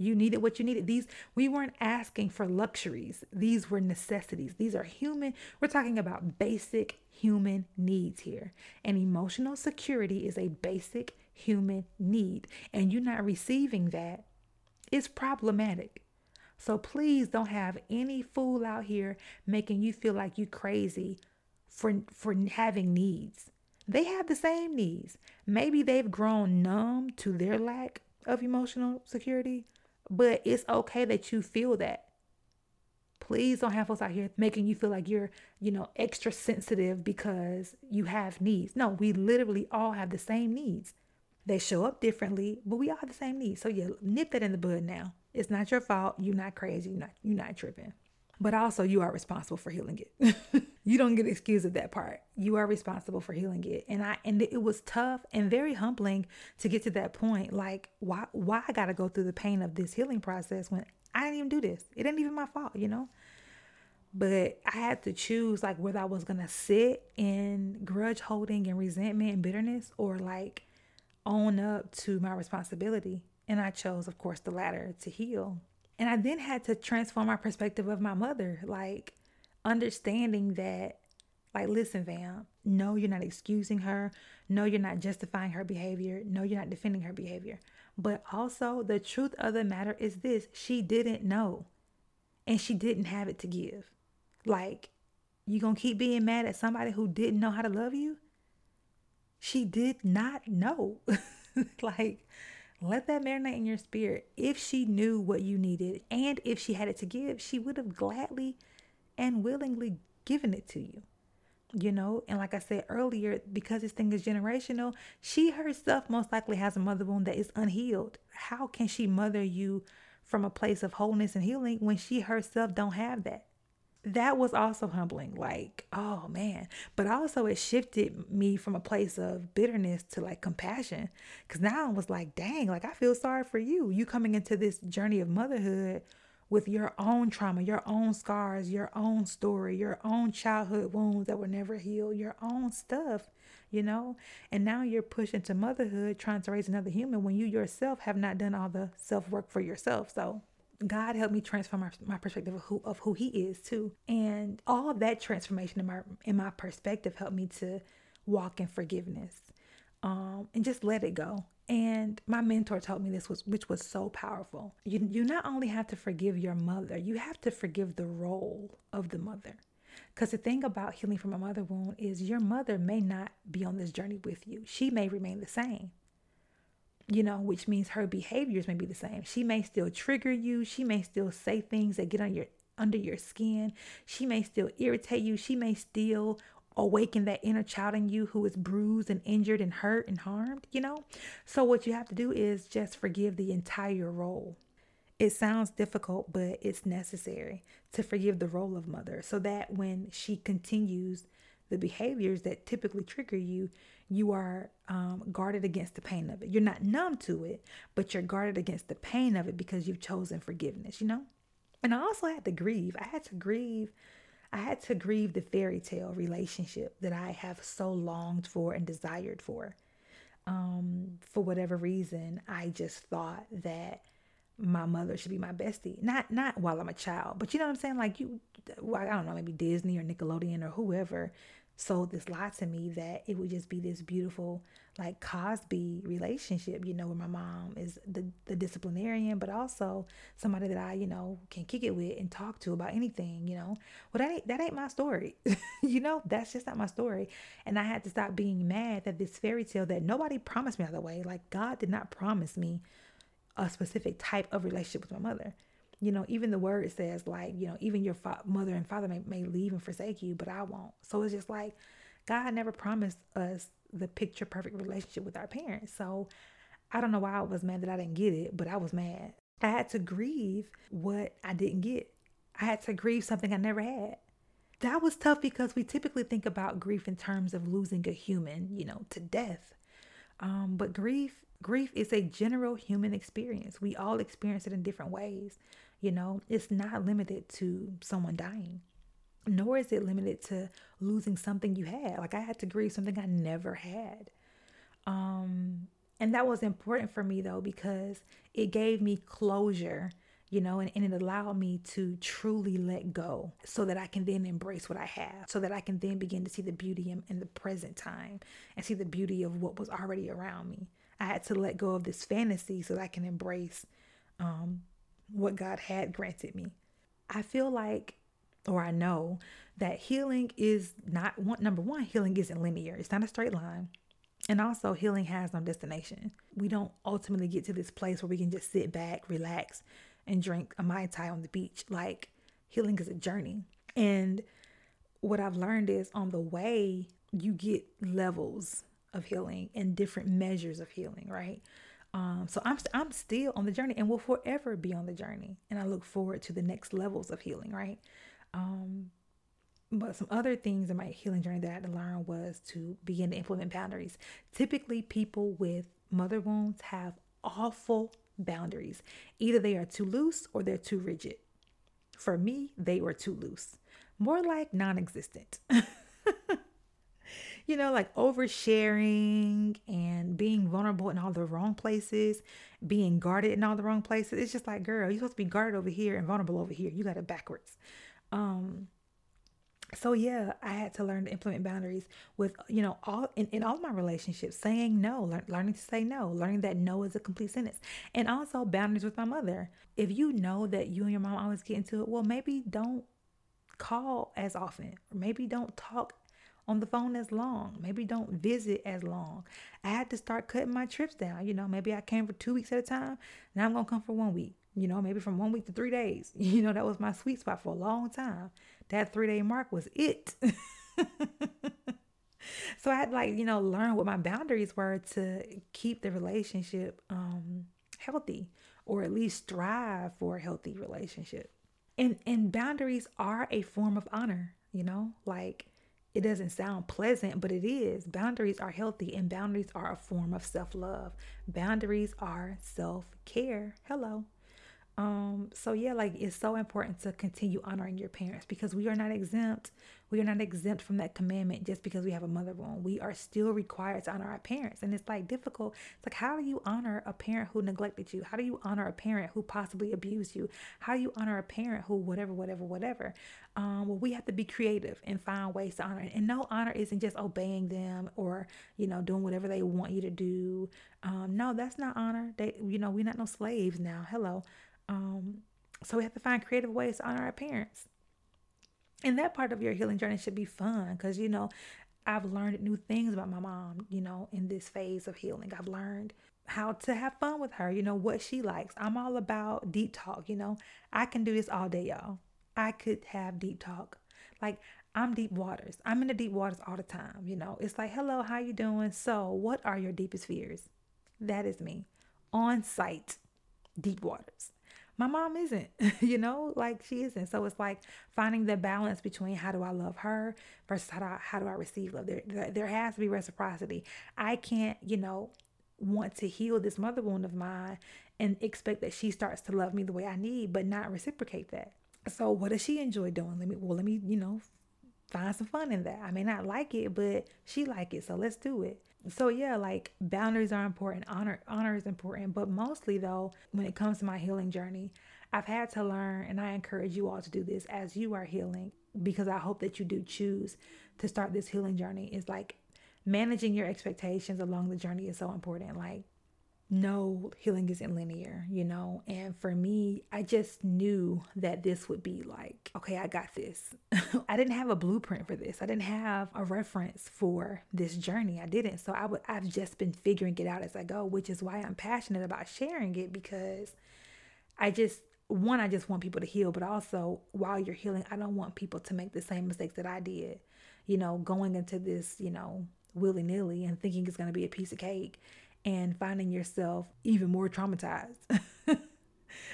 Speaker 1: You needed what you needed. These we weren't asking for luxuries. These were necessities. These are human. We're talking about basic human needs here. And emotional security is a basic human need. And you're not receiving that. It's problematic. So please don't have any fool out here making you feel like you crazy for for having needs. They have the same needs. Maybe they've grown numb to their lack of emotional security, but it's okay that you feel that. Please don't have folks out here making you feel like you're, you know, extra sensitive because you have needs. No, we literally all have the same needs. They show up differently, but we all have the same needs. So yeah, nip that in the bud now. It's not your fault. You're not crazy. You're not, you're not tripping but also you are responsible for healing it. you don't get excused at that part. You are responsible for healing it. And I and it was tough and very humbling to get to that point. Like why why I gotta go through the pain of this healing process when I didn't even do this. It ain't even my fault, you know? But I had to choose like whether I was gonna sit in grudge holding and resentment and bitterness or like own up to my responsibility. And I chose, of course, the latter to heal and I then had to transform my perspective of my mother, like understanding that, like, listen, fam, no, you're not excusing her. No, you're not justifying her behavior. No, you're not defending her behavior. But also, the truth of the matter is this she didn't know and she didn't have it to give. Like, you gonna keep being mad at somebody who didn't know how to love you? She did not know. like, let that marinate in your spirit. If she knew what you needed and if she had it to give, she would have gladly and willingly given it to you. You know, and like I said earlier, because this thing is generational, she herself most likely has a mother wound that is unhealed. How can she mother you from a place of wholeness and healing when she herself don't have that? that was also humbling like oh man but also it shifted me from a place of bitterness to like compassion because now i was like dang like i feel sorry for you you coming into this journey of motherhood with your own trauma your own scars your own story your own childhood wounds that were never healed your own stuff you know and now you're pushing to motherhood trying to raise another human when you yourself have not done all the self work for yourself so God helped me transform my, my perspective of who, of who He is too, and all that transformation in my in my perspective helped me to walk in forgiveness, um, and just let it go. And my mentor taught me this was which was so powerful. You you not only have to forgive your mother, you have to forgive the role of the mother. Because the thing about healing from a mother wound is your mother may not be on this journey with you. She may remain the same you know, which means her behaviors may be the same. She may still trigger you. She may still say things that get on your under your skin. She may still irritate you. She may still awaken that inner child in you who is bruised and injured and hurt and harmed, you know? So what you have to do is just forgive the entire role. It sounds difficult, but it's necessary to forgive the role of mother so that when she continues the behaviors that typically trigger you, you are um, guarded against the pain of it. You're not numb to it, but you're guarded against the pain of it because you've chosen forgiveness, you know? And I also had to grieve. I had to grieve. I had to grieve the fairy tale relationship that I have so longed for and desired for. Um, for whatever reason, I just thought that my mother should be my bestie. Not not while I'm a child, but you know what I'm saying. Like you, well, I don't know, maybe Disney or Nickelodeon or whoever sold this lie to me that it would just be this beautiful like Cosby relationship, you know, where my mom is the, the disciplinarian, but also somebody that I, you know, can kick it with and talk to about anything, you know. Well, that ain't, that ain't my story. you know, that's just not my story. And I had to stop being mad that this fairy tale that nobody promised me other way, like God did not promise me a specific type of relationship with my mother you know, even the word says, like, you know, even your fa- mother and father may, may leave and forsake you, but I won't. So it's just like God never promised us the picture perfect relationship with our parents. So I don't know why I was mad that I didn't get it, but I was mad. I had to grieve what I didn't get. I had to grieve something I never had. That was tough because we typically think about grief in terms of losing a human, you know, to death. Um, but grief, grief is a general human experience. We all experience it in different ways. You know, it's not limited to someone dying, nor is it limited to losing something you had. Like I had to grieve something I never had. Um, and that was important for me though, because it gave me closure, you know, and, and it allowed me to truly let go so that I can then embrace what I have, so that I can then begin to see the beauty in, in the present time and see the beauty of what was already around me. I had to let go of this fantasy so that I can embrace um, what God had granted me. I feel like, or I know, that healing is not one, number one, healing isn't linear, it's not a straight line. And also, healing has no destination. We don't ultimately get to this place where we can just sit back, relax, and drink a Mai Tai on the beach. Like, healing is a journey. And what I've learned is on the way, you get levels of healing and different measures of healing, right? Um, so I'm I'm still on the journey and will forever be on the journey. And I look forward to the next levels of healing, right? Um, but some other things in my healing journey that I had to learn was to begin to implement boundaries. Typically, people with mother wounds have awful boundaries. Either they are too loose or they're too rigid. For me, they were too loose, more like non existent. you know, like oversharing and being vulnerable in all the wrong places, being guarded in all the wrong places. It's just like, girl, you're supposed to be guarded over here and vulnerable over here. You got it backwards. Um, so yeah i had to learn to implement boundaries with you know all in, in all my relationships saying no learning to say no learning that no is a complete sentence and also boundaries with my mother if you know that you and your mom always get into it well maybe don't call as often or maybe don't talk on the phone as long. Maybe don't visit as long. I had to start cutting my trips down. You know, maybe I came for two weeks at a time. Now I'm going to come for one week. You know, maybe from one week to three days. You know, that was my sweet spot for a long time. That three day mark was it. so I had like, you know, learn what my boundaries were to keep the relationship um, healthy or at least strive for a healthy relationship. And and boundaries are a form of honor, you know? Like it doesn't sound pleasant, but it is. Boundaries are healthy and boundaries are a form of self love. Boundaries are self care. Hello. Um, so yeah, like it's so important to continue honoring your parents because we are not exempt. We are not exempt from that commandment just because we have a mother wound. We are still required to honor our parents. And it's like difficult. It's like, how do you honor a parent who neglected you? How do you honor a parent who possibly abused you? How do you honor a parent who whatever, whatever, whatever? Um, well, we have to be creative and find ways to honor. And no honor isn't just obeying them or, you know, doing whatever they want you to do. Um, no, that's not honor. They, you know, we're not no slaves now. Hello. Um, so we have to find creative ways to honor our parents. And that part of your healing journey should be fun because, you know, I've learned new things about my mom, you know, in this phase of healing. I've learned how to have fun with her, you know, what she likes. I'm all about deep talk, you know. I can do this all day, y'all. I could have deep talk. Like I'm deep waters. I'm in the deep waters all the time, you know. It's like, "Hello, how you doing? So, what are your deepest fears?" That is me. On site, deep waters my mom isn't, you know, like she isn't. So it's like finding the balance between how do I love her versus how do I, how do I receive love. There, there, there has to be reciprocity. I can't, you know, want to heal this mother wound of mine and expect that she starts to love me the way I need, but not reciprocate that. So what does she enjoy doing? Let me, well, let me, you know, find some fun in that. I may not like it, but she like it, so let's do it. So yeah, like boundaries are important, honor honor is important, but mostly though, when it comes to my healing journey, I've had to learn and I encourage you all to do this as you are healing because I hope that you do choose to start this healing journey is like managing your expectations along the journey is so important. Like no healing isn't linear, you know? And for me, I just knew that this would be like, okay, I got this. I didn't have a blueprint for this. I didn't have a reference for this journey. I didn't. So I would I've just been figuring it out as I go, which is why I'm passionate about sharing it because I just one, I just want people to heal, but also while you're healing, I don't want people to make the same mistakes that I did. You know, going into this, you know, willy nilly and thinking it's going to be a piece of cake and finding yourself even more traumatized.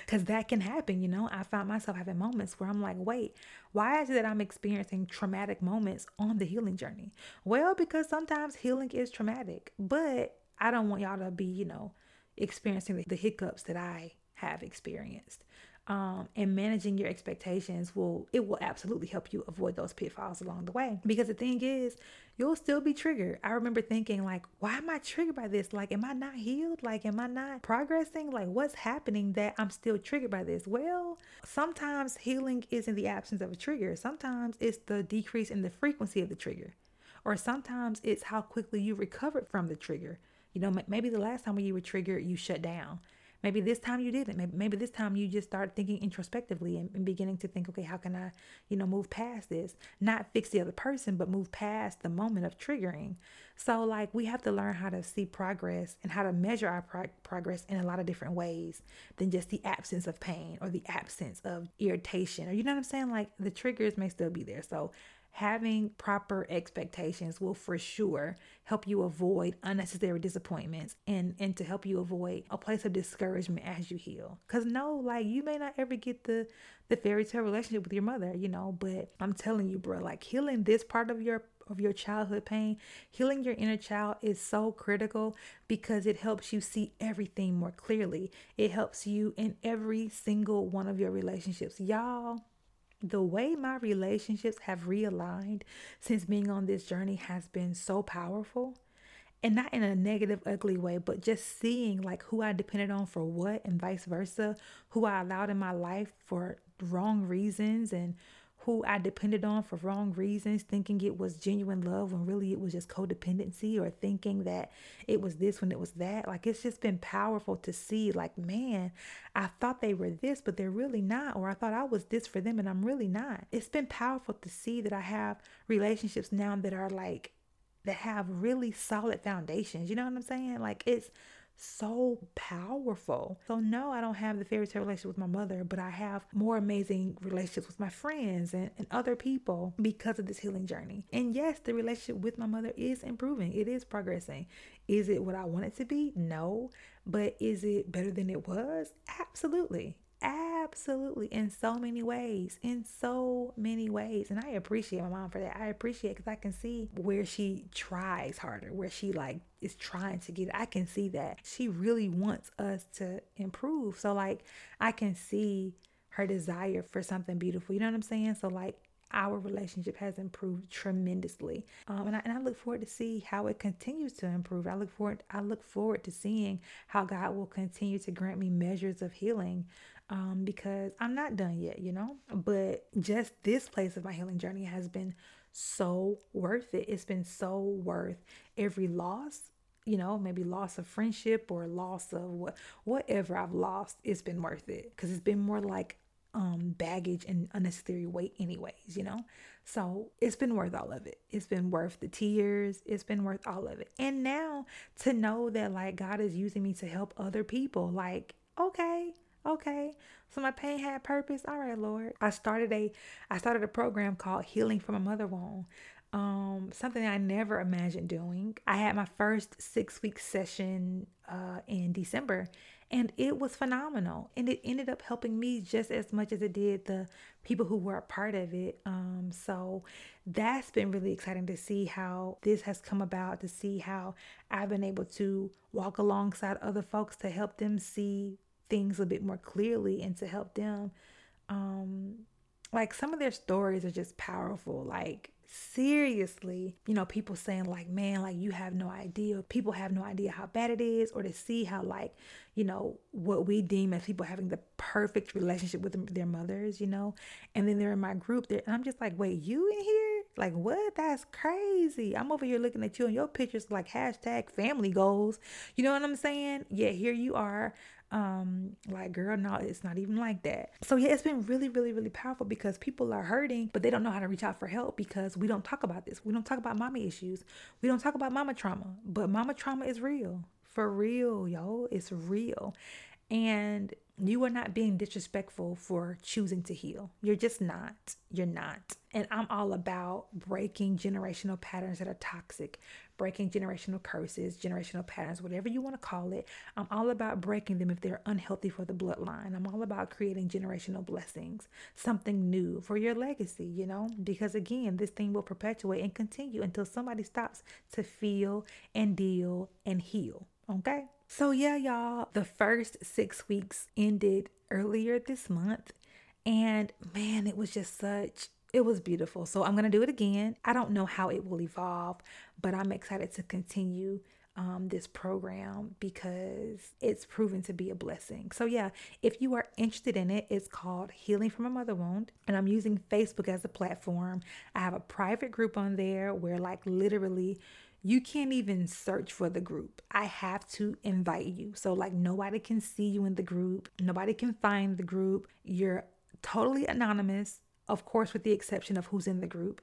Speaker 1: Because that can happen, you know. I found myself having moments where I'm like, wait, why is it that I'm experiencing traumatic moments on the healing journey? Well, because sometimes healing is traumatic, but I don't want y'all to be, you know, experiencing the hiccups that I have experienced um, and managing your expectations will it will absolutely help you avoid those pitfalls along the way because the thing is you'll still be triggered i remember thinking like why am i triggered by this like am i not healed like am i not progressing like what's happening that i'm still triggered by this well sometimes healing is in the absence of a trigger sometimes it's the decrease in the frequency of the trigger or sometimes it's how quickly you recovered from the trigger you know maybe the last time when you were triggered you shut down Maybe this time you didn't. Maybe, maybe this time you just start thinking introspectively and, and beginning to think, okay, how can I, you know, move past this? Not fix the other person, but move past the moment of triggering. So, like, we have to learn how to see progress and how to measure our pro- progress in a lot of different ways than just the absence of pain or the absence of irritation. Or, you know what I'm saying? Like, the triggers may still be there. So, having proper expectations will for sure help you avoid unnecessary disappointments and and to help you avoid a place of discouragement as you heal because no like you may not ever get the the fairy tale relationship with your mother you know but i'm telling you bro like healing this part of your of your childhood pain, healing your inner child is so critical because it helps you see everything more clearly. It helps you in every single one of your relationships. Y'all, the way my relationships have realigned since being on this journey has been so powerful. And not in a negative, ugly way, but just seeing like who I depended on for what and vice versa, who I allowed in my life for wrong reasons and who I depended on for wrong reasons, thinking it was genuine love when really it was just codependency or thinking that it was this when it was that. Like it's just been powerful to see, like, man, I thought they were this, but they're really not. Or I thought I was this for them and I'm really not. It's been powerful to see that I have relationships now that are like, that have really solid foundations. You know what I'm saying? Like it's so powerful. So no, I don't have the fairy tale relationship with my mother, but I have more amazing relationships with my friends and, and other people because of this healing journey. And yes, the relationship with my mother is improving. It is progressing. Is it what I want it to be? No. But is it better than it was? Absolutely. Absolutely. In so many ways. In so many ways. And I appreciate my mom for that. I appreciate because I can see where she tries harder, where she like is trying to get it. I can see that. She really wants us to improve. So like I can see her desire for something beautiful. You know what I'm saying? So like our relationship has improved tremendously um, and, I, and i look forward to see how it continues to improve i look forward i look forward to seeing how god will continue to grant me measures of healing um, because I'm not done yet, you know? But just this place of my healing journey has been so worth it. It's been so worth every loss, you know, maybe loss of friendship or loss of what whatever I've lost, it's been worth it. Cause it's been more like um baggage and unnecessary weight anyways, you know? So it's been worth all of it. It's been worth the tears. It's been worth all of it. And now to know that like God is using me to help other people, like, okay, Okay. So my pain had purpose. All right, Lord. I started a I started a program called Healing from a Mother Wound. Um, something I never imagined doing. I had my first six week session uh, in December, and it was phenomenal. And it ended up helping me just as much as it did the people who were a part of it. Um, so that's been really exciting to see how this has come about, to see how I've been able to walk alongside other folks to help them see things a bit more clearly and to help them um like some of their stories are just powerful like seriously you know people saying like man like you have no idea people have no idea how bad it is or to see how like you know what we deem as people having the perfect relationship with their mothers you know and then they're in my group there and i'm just like wait you in here like what that's crazy i'm over here looking at you and your pictures like hashtag family goals you know what i'm saying yeah here you are um like girl no it's not even like that so yeah it's been really really really powerful because people are hurting but they don't know how to reach out for help because we don't talk about this we don't talk about mama issues we don't talk about mama trauma but mama trauma is real for real yo it's real and you are not being disrespectful for choosing to heal. You're just not. You're not. And I'm all about breaking generational patterns that are toxic, breaking generational curses, generational patterns, whatever you want to call it. I'm all about breaking them if they're unhealthy for the bloodline. I'm all about creating generational blessings, something new for your legacy, you know? Because again, this thing will perpetuate and continue until somebody stops to feel and deal and heal, okay? So, yeah, y'all, the first six weeks ended earlier this month. And man, it was just such it was beautiful. So I'm going to do it again. I don't know how it will evolve, but I'm excited to continue um, this program because it's proven to be a blessing. So, yeah, if you are interested in it, it's called Healing from a Mother Wound. And I'm using Facebook as a platform. I have a private group on there where, like, literally, you can't even search for the group. I have to invite you. So, like, nobody can see you in the group, nobody can find the group. You're totally anonymous, of course, with the exception of who's in the group.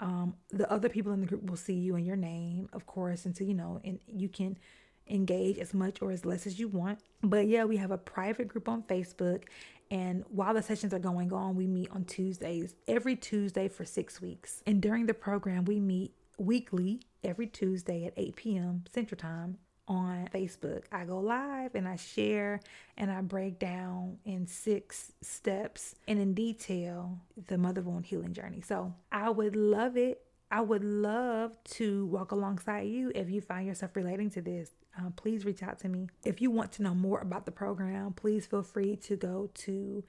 Speaker 1: Um, the other people in the group will see you and your name, of course, until you know, and you can engage as much or as less as you want. But yeah, we have a private group on Facebook. And while the sessions are going on, we meet on Tuesdays, every Tuesday for six weeks. And during the program, we meet weekly every Tuesday at 8 p.m. Central Time on Facebook. I go live and I share and I break down in six steps and in detail the mother wound healing journey. So I would love it. I would love to walk alongside you if you find yourself relating to this. Uh, please reach out to me. If you want to know more about the program, please feel free to go to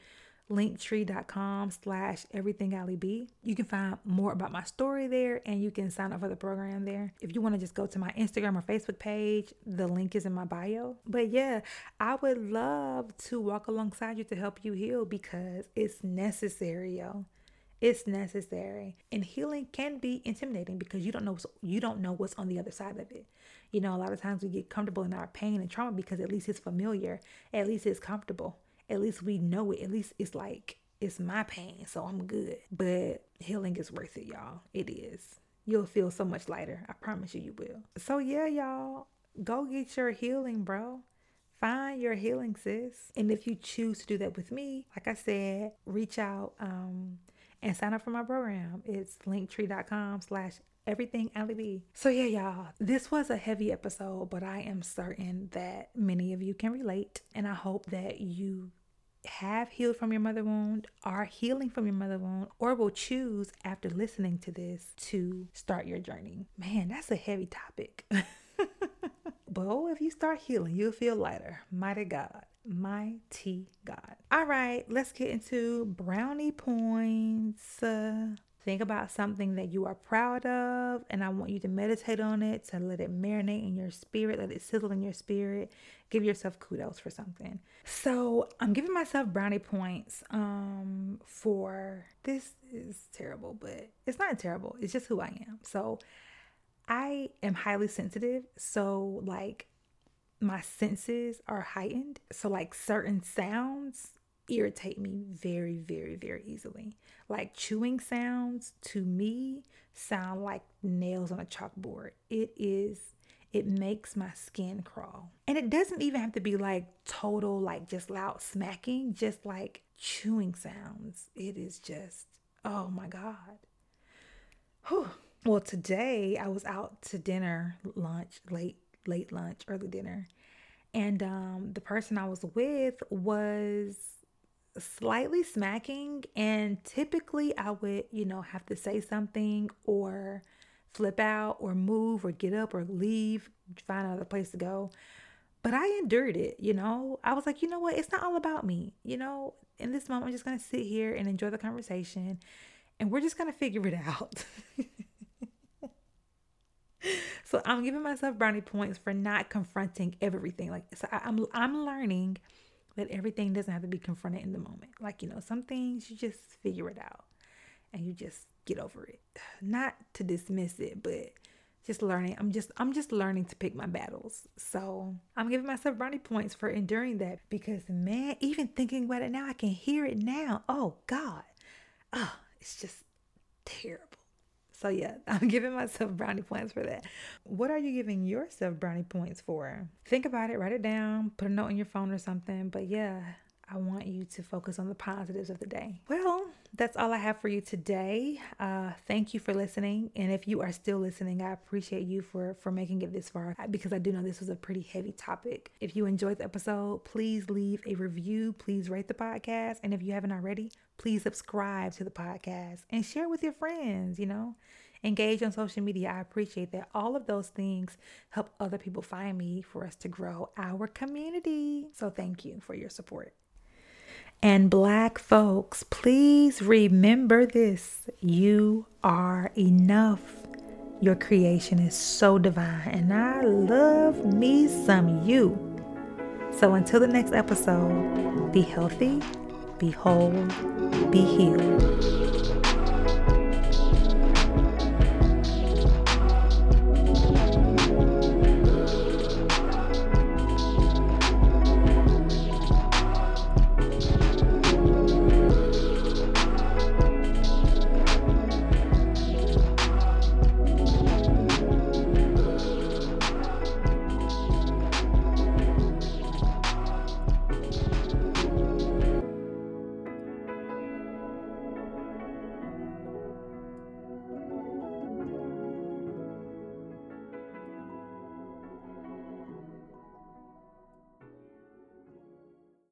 Speaker 1: linktree.com slash everythingalleyb. You can find more about my story there and you can sign up for the program there. If you want to just go to my Instagram or Facebook page, the link is in my bio. But yeah, I would love to walk alongside you to help you heal because it's necessary, yo. It's necessary. And healing can be intimidating because you don't know you don't know what's on the other side of it. You know, a lot of times we get comfortable in our pain and trauma because at least it's familiar, at least it's comfortable at least we know it. At least it's like it's my pain, so I'm good. But healing is worth it, y'all. It is. You'll feel so much lighter. I promise you, you will. So, yeah, y'all, go get your healing, bro. Find your healing, sis. And if you choose to do that with me, like I said, reach out um, and sign up for my program. It's linktree.com slash everything B. So yeah, y'all, this was a heavy episode, but I am certain that many of you can relate. And I hope that you have healed from your mother wound, are healing from your mother wound, or will choose after listening to this to start your journey. Man, that's a heavy topic. but oh, if you start healing, you'll feel lighter. Mighty God. Mighty God. All right, let's get into brownie points. Uh, Think about something that you are proud of, and I want you to meditate on it, to let it marinate in your spirit, let it sizzle in your spirit. Give yourself kudos for something. So I'm giving myself brownie points um, for this is terrible, but it's not terrible. It's just who I am. So I am highly sensitive. So like my senses are heightened. So like certain sounds irritate me very, very, very easily. Like chewing sounds to me sound like nails on a chalkboard. It is, it makes my skin crawl. And it doesn't even have to be like total, like just loud smacking, just like chewing sounds. It is just, oh my God. Whew. Well, today I was out to dinner, lunch, late, late lunch, early dinner. And um, the person I was with was slightly smacking and typically I would, you know, have to say something or flip out or move or get up or leave, find another place to go. But I endured it, you know. I was like, you know what? It's not all about me. You know, in this moment, I'm just going to sit here and enjoy the conversation and we're just going to figure it out. so I'm giving myself brownie points for not confronting everything. Like, so I, am I'm, I'm learning but everything doesn't have to be confronted in the moment. Like, you know, some things you just figure it out and you just get over it. Not to dismiss it, but just learning. I'm just I'm just learning to pick my battles. So I'm giving myself brownie points for enduring that because man, even thinking about it now, I can hear it now. Oh God. Oh, it's just terrible. So, yeah, I'm giving myself brownie points for that. What are you giving yourself brownie points for? Think about it, write it down, put a note in your phone or something. But yeah, I want you to focus on the positives of the day. Well, that's all I have for you today. Uh, thank you for listening, and if you are still listening, I appreciate you for for making it this far uh, because I do know this was a pretty heavy topic. If you enjoyed the episode, please leave a review, please rate the podcast, and if you haven't already, please subscribe to the podcast and share with your friends. You know, engage on social media. I appreciate that. All of those things help other people find me for us to grow our community. So thank you for your support and black folks, please remember this you are enough. Your creation is so divine, and I love me some you. So until the next episode, be healthy, be whole, be healed.